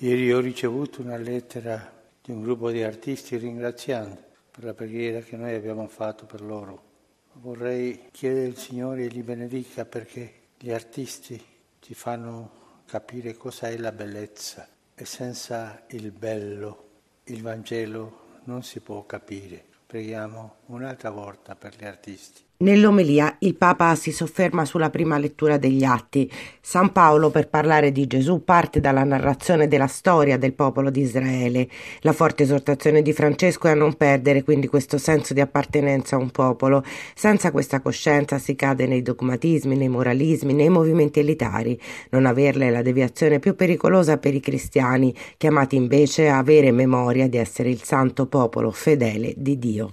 Ieri ho ricevuto una lettera di un gruppo di artisti ringraziando per la preghiera che noi abbiamo fatto per loro. Vorrei chiedere al Signore li benedica perché gli artisti ci fanno capire cosa è la bellezza e senza il bello il Vangelo non si può capire. Preghiamo un'altra volta per gli artisti. Nell'omelia il Papa si sofferma sulla prima lettura degli atti. San Paolo, per parlare di Gesù, parte dalla narrazione della storia del popolo di Israele. La forte esortazione di Francesco è a non perdere quindi questo senso di appartenenza a un popolo. Senza questa coscienza si cade nei dogmatismi, nei moralismi, nei movimenti elitari. Non averla è la deviazione più pericolosa per i cristiani, chiamati invece a avere memoria di essere il santo popolo fedele di Dio.